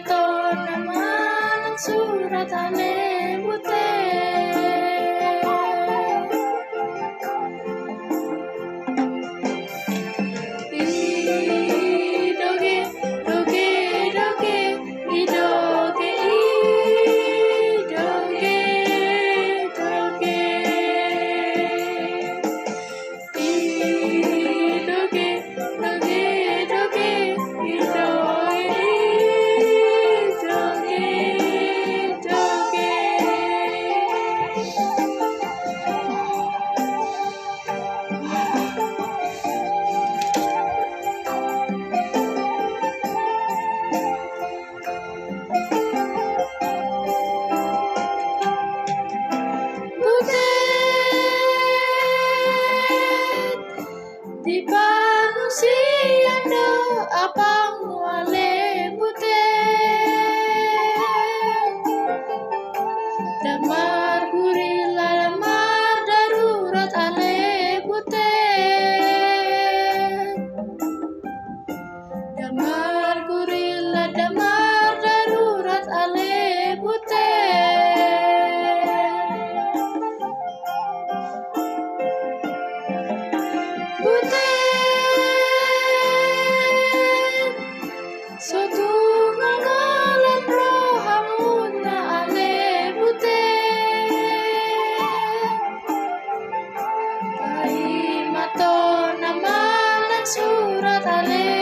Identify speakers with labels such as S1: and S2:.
S1: Tuhan menang surat aneh 돌아다니